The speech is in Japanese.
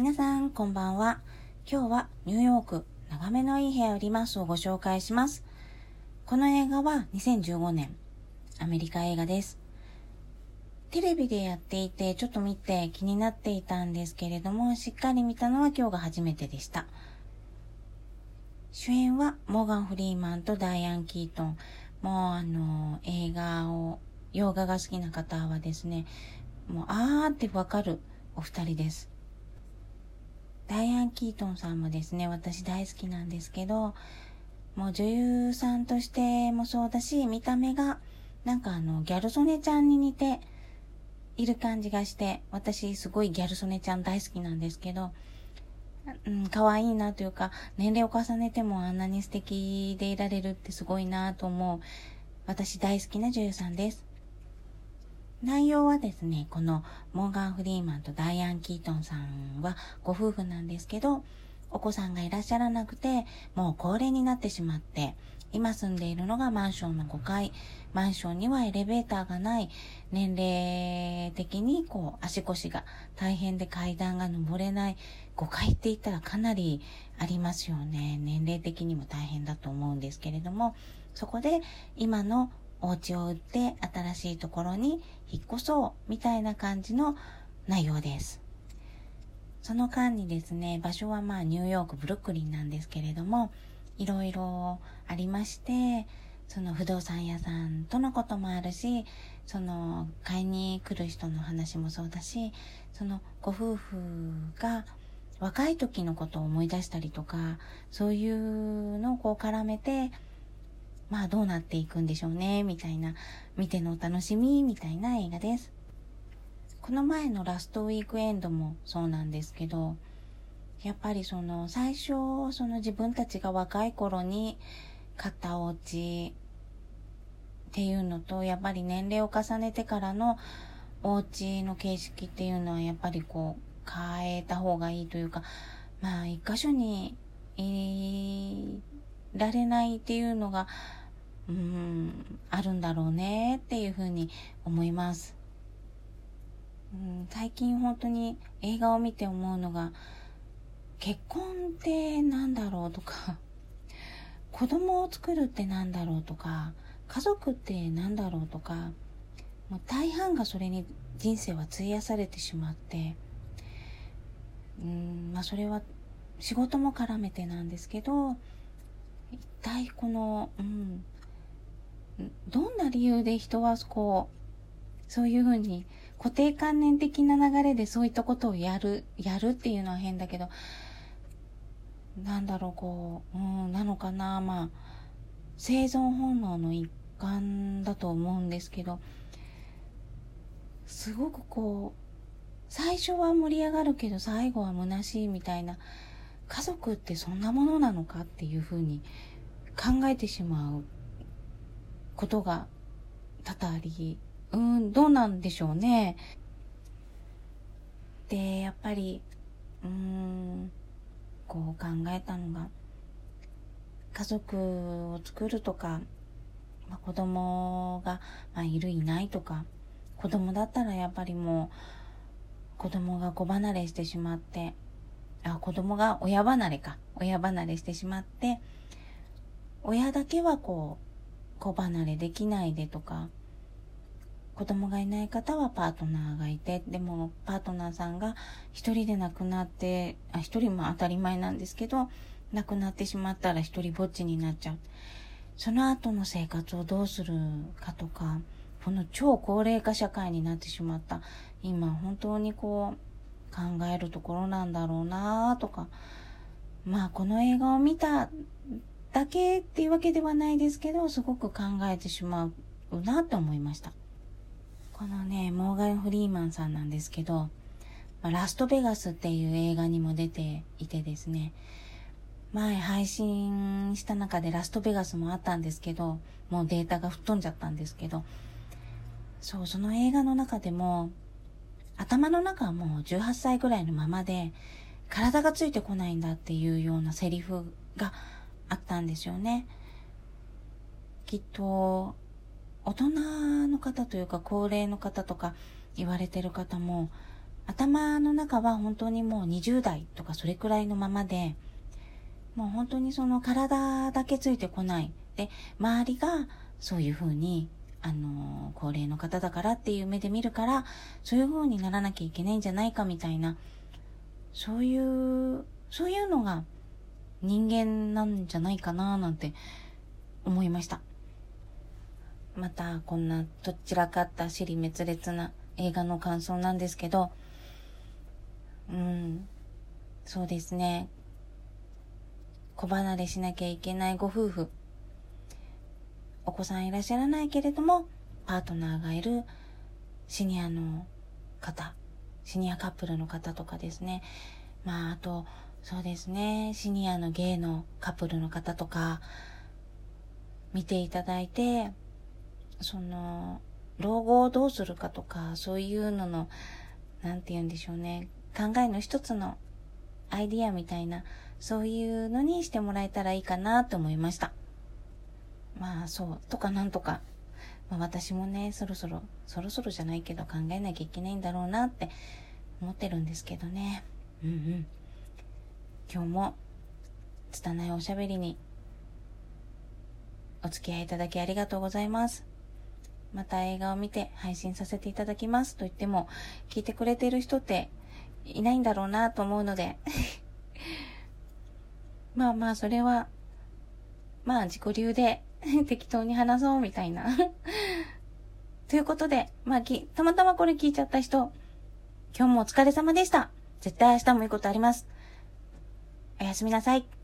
皆さん、こんばんは。今日はニューヨーク、眺めのいい部屋売りますをご紹介します。この映画は2015年、アメリカ映画です。テレビでやっていて、ちょっと見て気になっていたんですけれども、しっかり見たのは今日が初めてでした。主演はモーガン・フリーマンとダイアン・キートン。もうあの、映画を、洋画が好きな方はですね、もうあーってわかるお二人です。ダイアン・キートンさんもですね、私大好きなんですけど、もう女優さんとしてもそうだし、見た目が、なんかあの、ギャル曽根ちゃんに似ている感じがして、私すごいギャル曽根ちゃん大好きなんですけど、うん、可愛いなというか、年齢を重ねてもあんなに素敵でいられるってすごいなと思う、私大好きな女優さんです。内容はですね、このモーガン・フリーマンとダイアン・キートンさんはご夫婦なんですけど、お子さんがいらっしゃらなくて、もう高齢になってしまって、今住んでいるのがマンションの5階。マンションにはエレベーターがない。年齢的にこう足腰が大変で階段が登れない。5階って言ったらかなりありますよね。年齢的にも大変だと思うんですけれども、そこで今のお家を売って新しいところに引っ越そうみたいな感じの内容です。その間にですね、場所はまあニューヨーク、ブルックリンなんですけれども、いろいろありまして、その不動産屋さんとのこともあるし、その買いに来る人の話もそうだし、そのご夫婦が若い時のことを思い出したりとか、そういうのをこう絡めて、まあどうなっていくんでしょうね、みたいな、見てのお楽しみ、みたいな映画です。この前のラストウィークエンドもそうなんですけど、やっぱりその最初、その自分たちが若い頃に買ったお家っていうのと、やっぱり年齢を重ねてからのお家の形式っていうのはやっぱりこう変えた方がいいというか、まあ一箇所にいられないっていうのがうん、あるんだろうねっていうふうに思います。うん、最近本当に映画を見て思うのが、結婚って何だろうとか、子供を作るって何だろうとか、家族って何だろうとか、もう大半がそれに人生は費やされてしまって、うん、まあそれは仕事も絡めてなんですけど、一体この、うん、どんな理由で人はこう、そういうふうに固定観念的な流れでそういったことをやる、やるっていうのは変だけど、なんだろう、こう、うん、なのかな、まあ、生存本能の一環だと思うんですけど、すごくこう、最初は盛り上がるけど最後は虚しいみたいな、家族ってそんなものなのかっていうふうに考えてしまう。ことが多々あり、うん、どうなんでしょうね。で、やっぱり、うーん、こう考えたのが、家族を作るとか、まあ、子供が、まあ、いるいないとか、子供だったらやっぱりもう、子供が子離れしてしまって、あ、子供が親離れか。親離れしてしまって、親だけはこう、子離れできないでとか、子供がいない方はパートナーがいて、でもパートナーさんが一人で亡くなって、あ、一人も当たり前なんですけど、亡くなってしまったら一人ぼっちになっちゃう。その後の生活をどうするかとか、この超高齢化社会になってしまった、今本当にこう考えるところなんだろうなとか、まあこの映画を見ただけっていうわけではないですけど、すごく考えてしまうなと思いました。このね、モーガン・フリーマンさんなんですけど、まラストベガスっていう映画にも出ていてですね、前配信した中でラストベガスもあったんですけど、もうデータが吹っ飛んじゃったんですけど、そう、その映画の中でも、頭の中はもう18歳ぐらいのままで、体がついてこないんだっていうようなセリフがあったんですよね。きっと、大人の方というか高齢の方とか言われてる方も、頭の中は本当にもう20代とかそれくらいのままで、もう本当にその体だけついてこない。で、周りがそういうふうに、あの、高齢の方だからっていう目で見るから、そういう風にならなきゃいけないんじゃないかみたいな、そういう、そういうのが人間なんじゃないかななんて思いました。また、こんなどちらかった尻滅裂な映画の感想なんですけど、うん、そうですね。子離れしなきゃいけないご夫婦。お子さんいらっしゃらないけれども、パートナーがいるシニアの方、シニアカップルの方とかですね。まあ、あと、そうですね、シニアのゲイのカップルの方とか、見ていただいて、その、老後をどうするかとか、そういうのの、なんて言うんでしょうね、考えの一つのアイディアみたいな、そういうのにしてもらえたらいいかなと思いました。まあそう、とかなんとか、まあ、私もね、そろそろ、そろそろじゃないけど考えなきゃいけないんだろうなって思ってるんですけどね。うんうん。今日も、拙いおしゃべりに、お付き合いいただきありがとうございます。また映画を見て配信させていただきますと言っても、聞いてくれている人っていないんだろうなと思うので まあまあ、それは、まあ自己流で 適当に話そうみたいな ということで、まあき、たまたまこれ聞いちゃった人、今日もお疲れ様でした。絶対明日もいいことあります。おやすみなさい。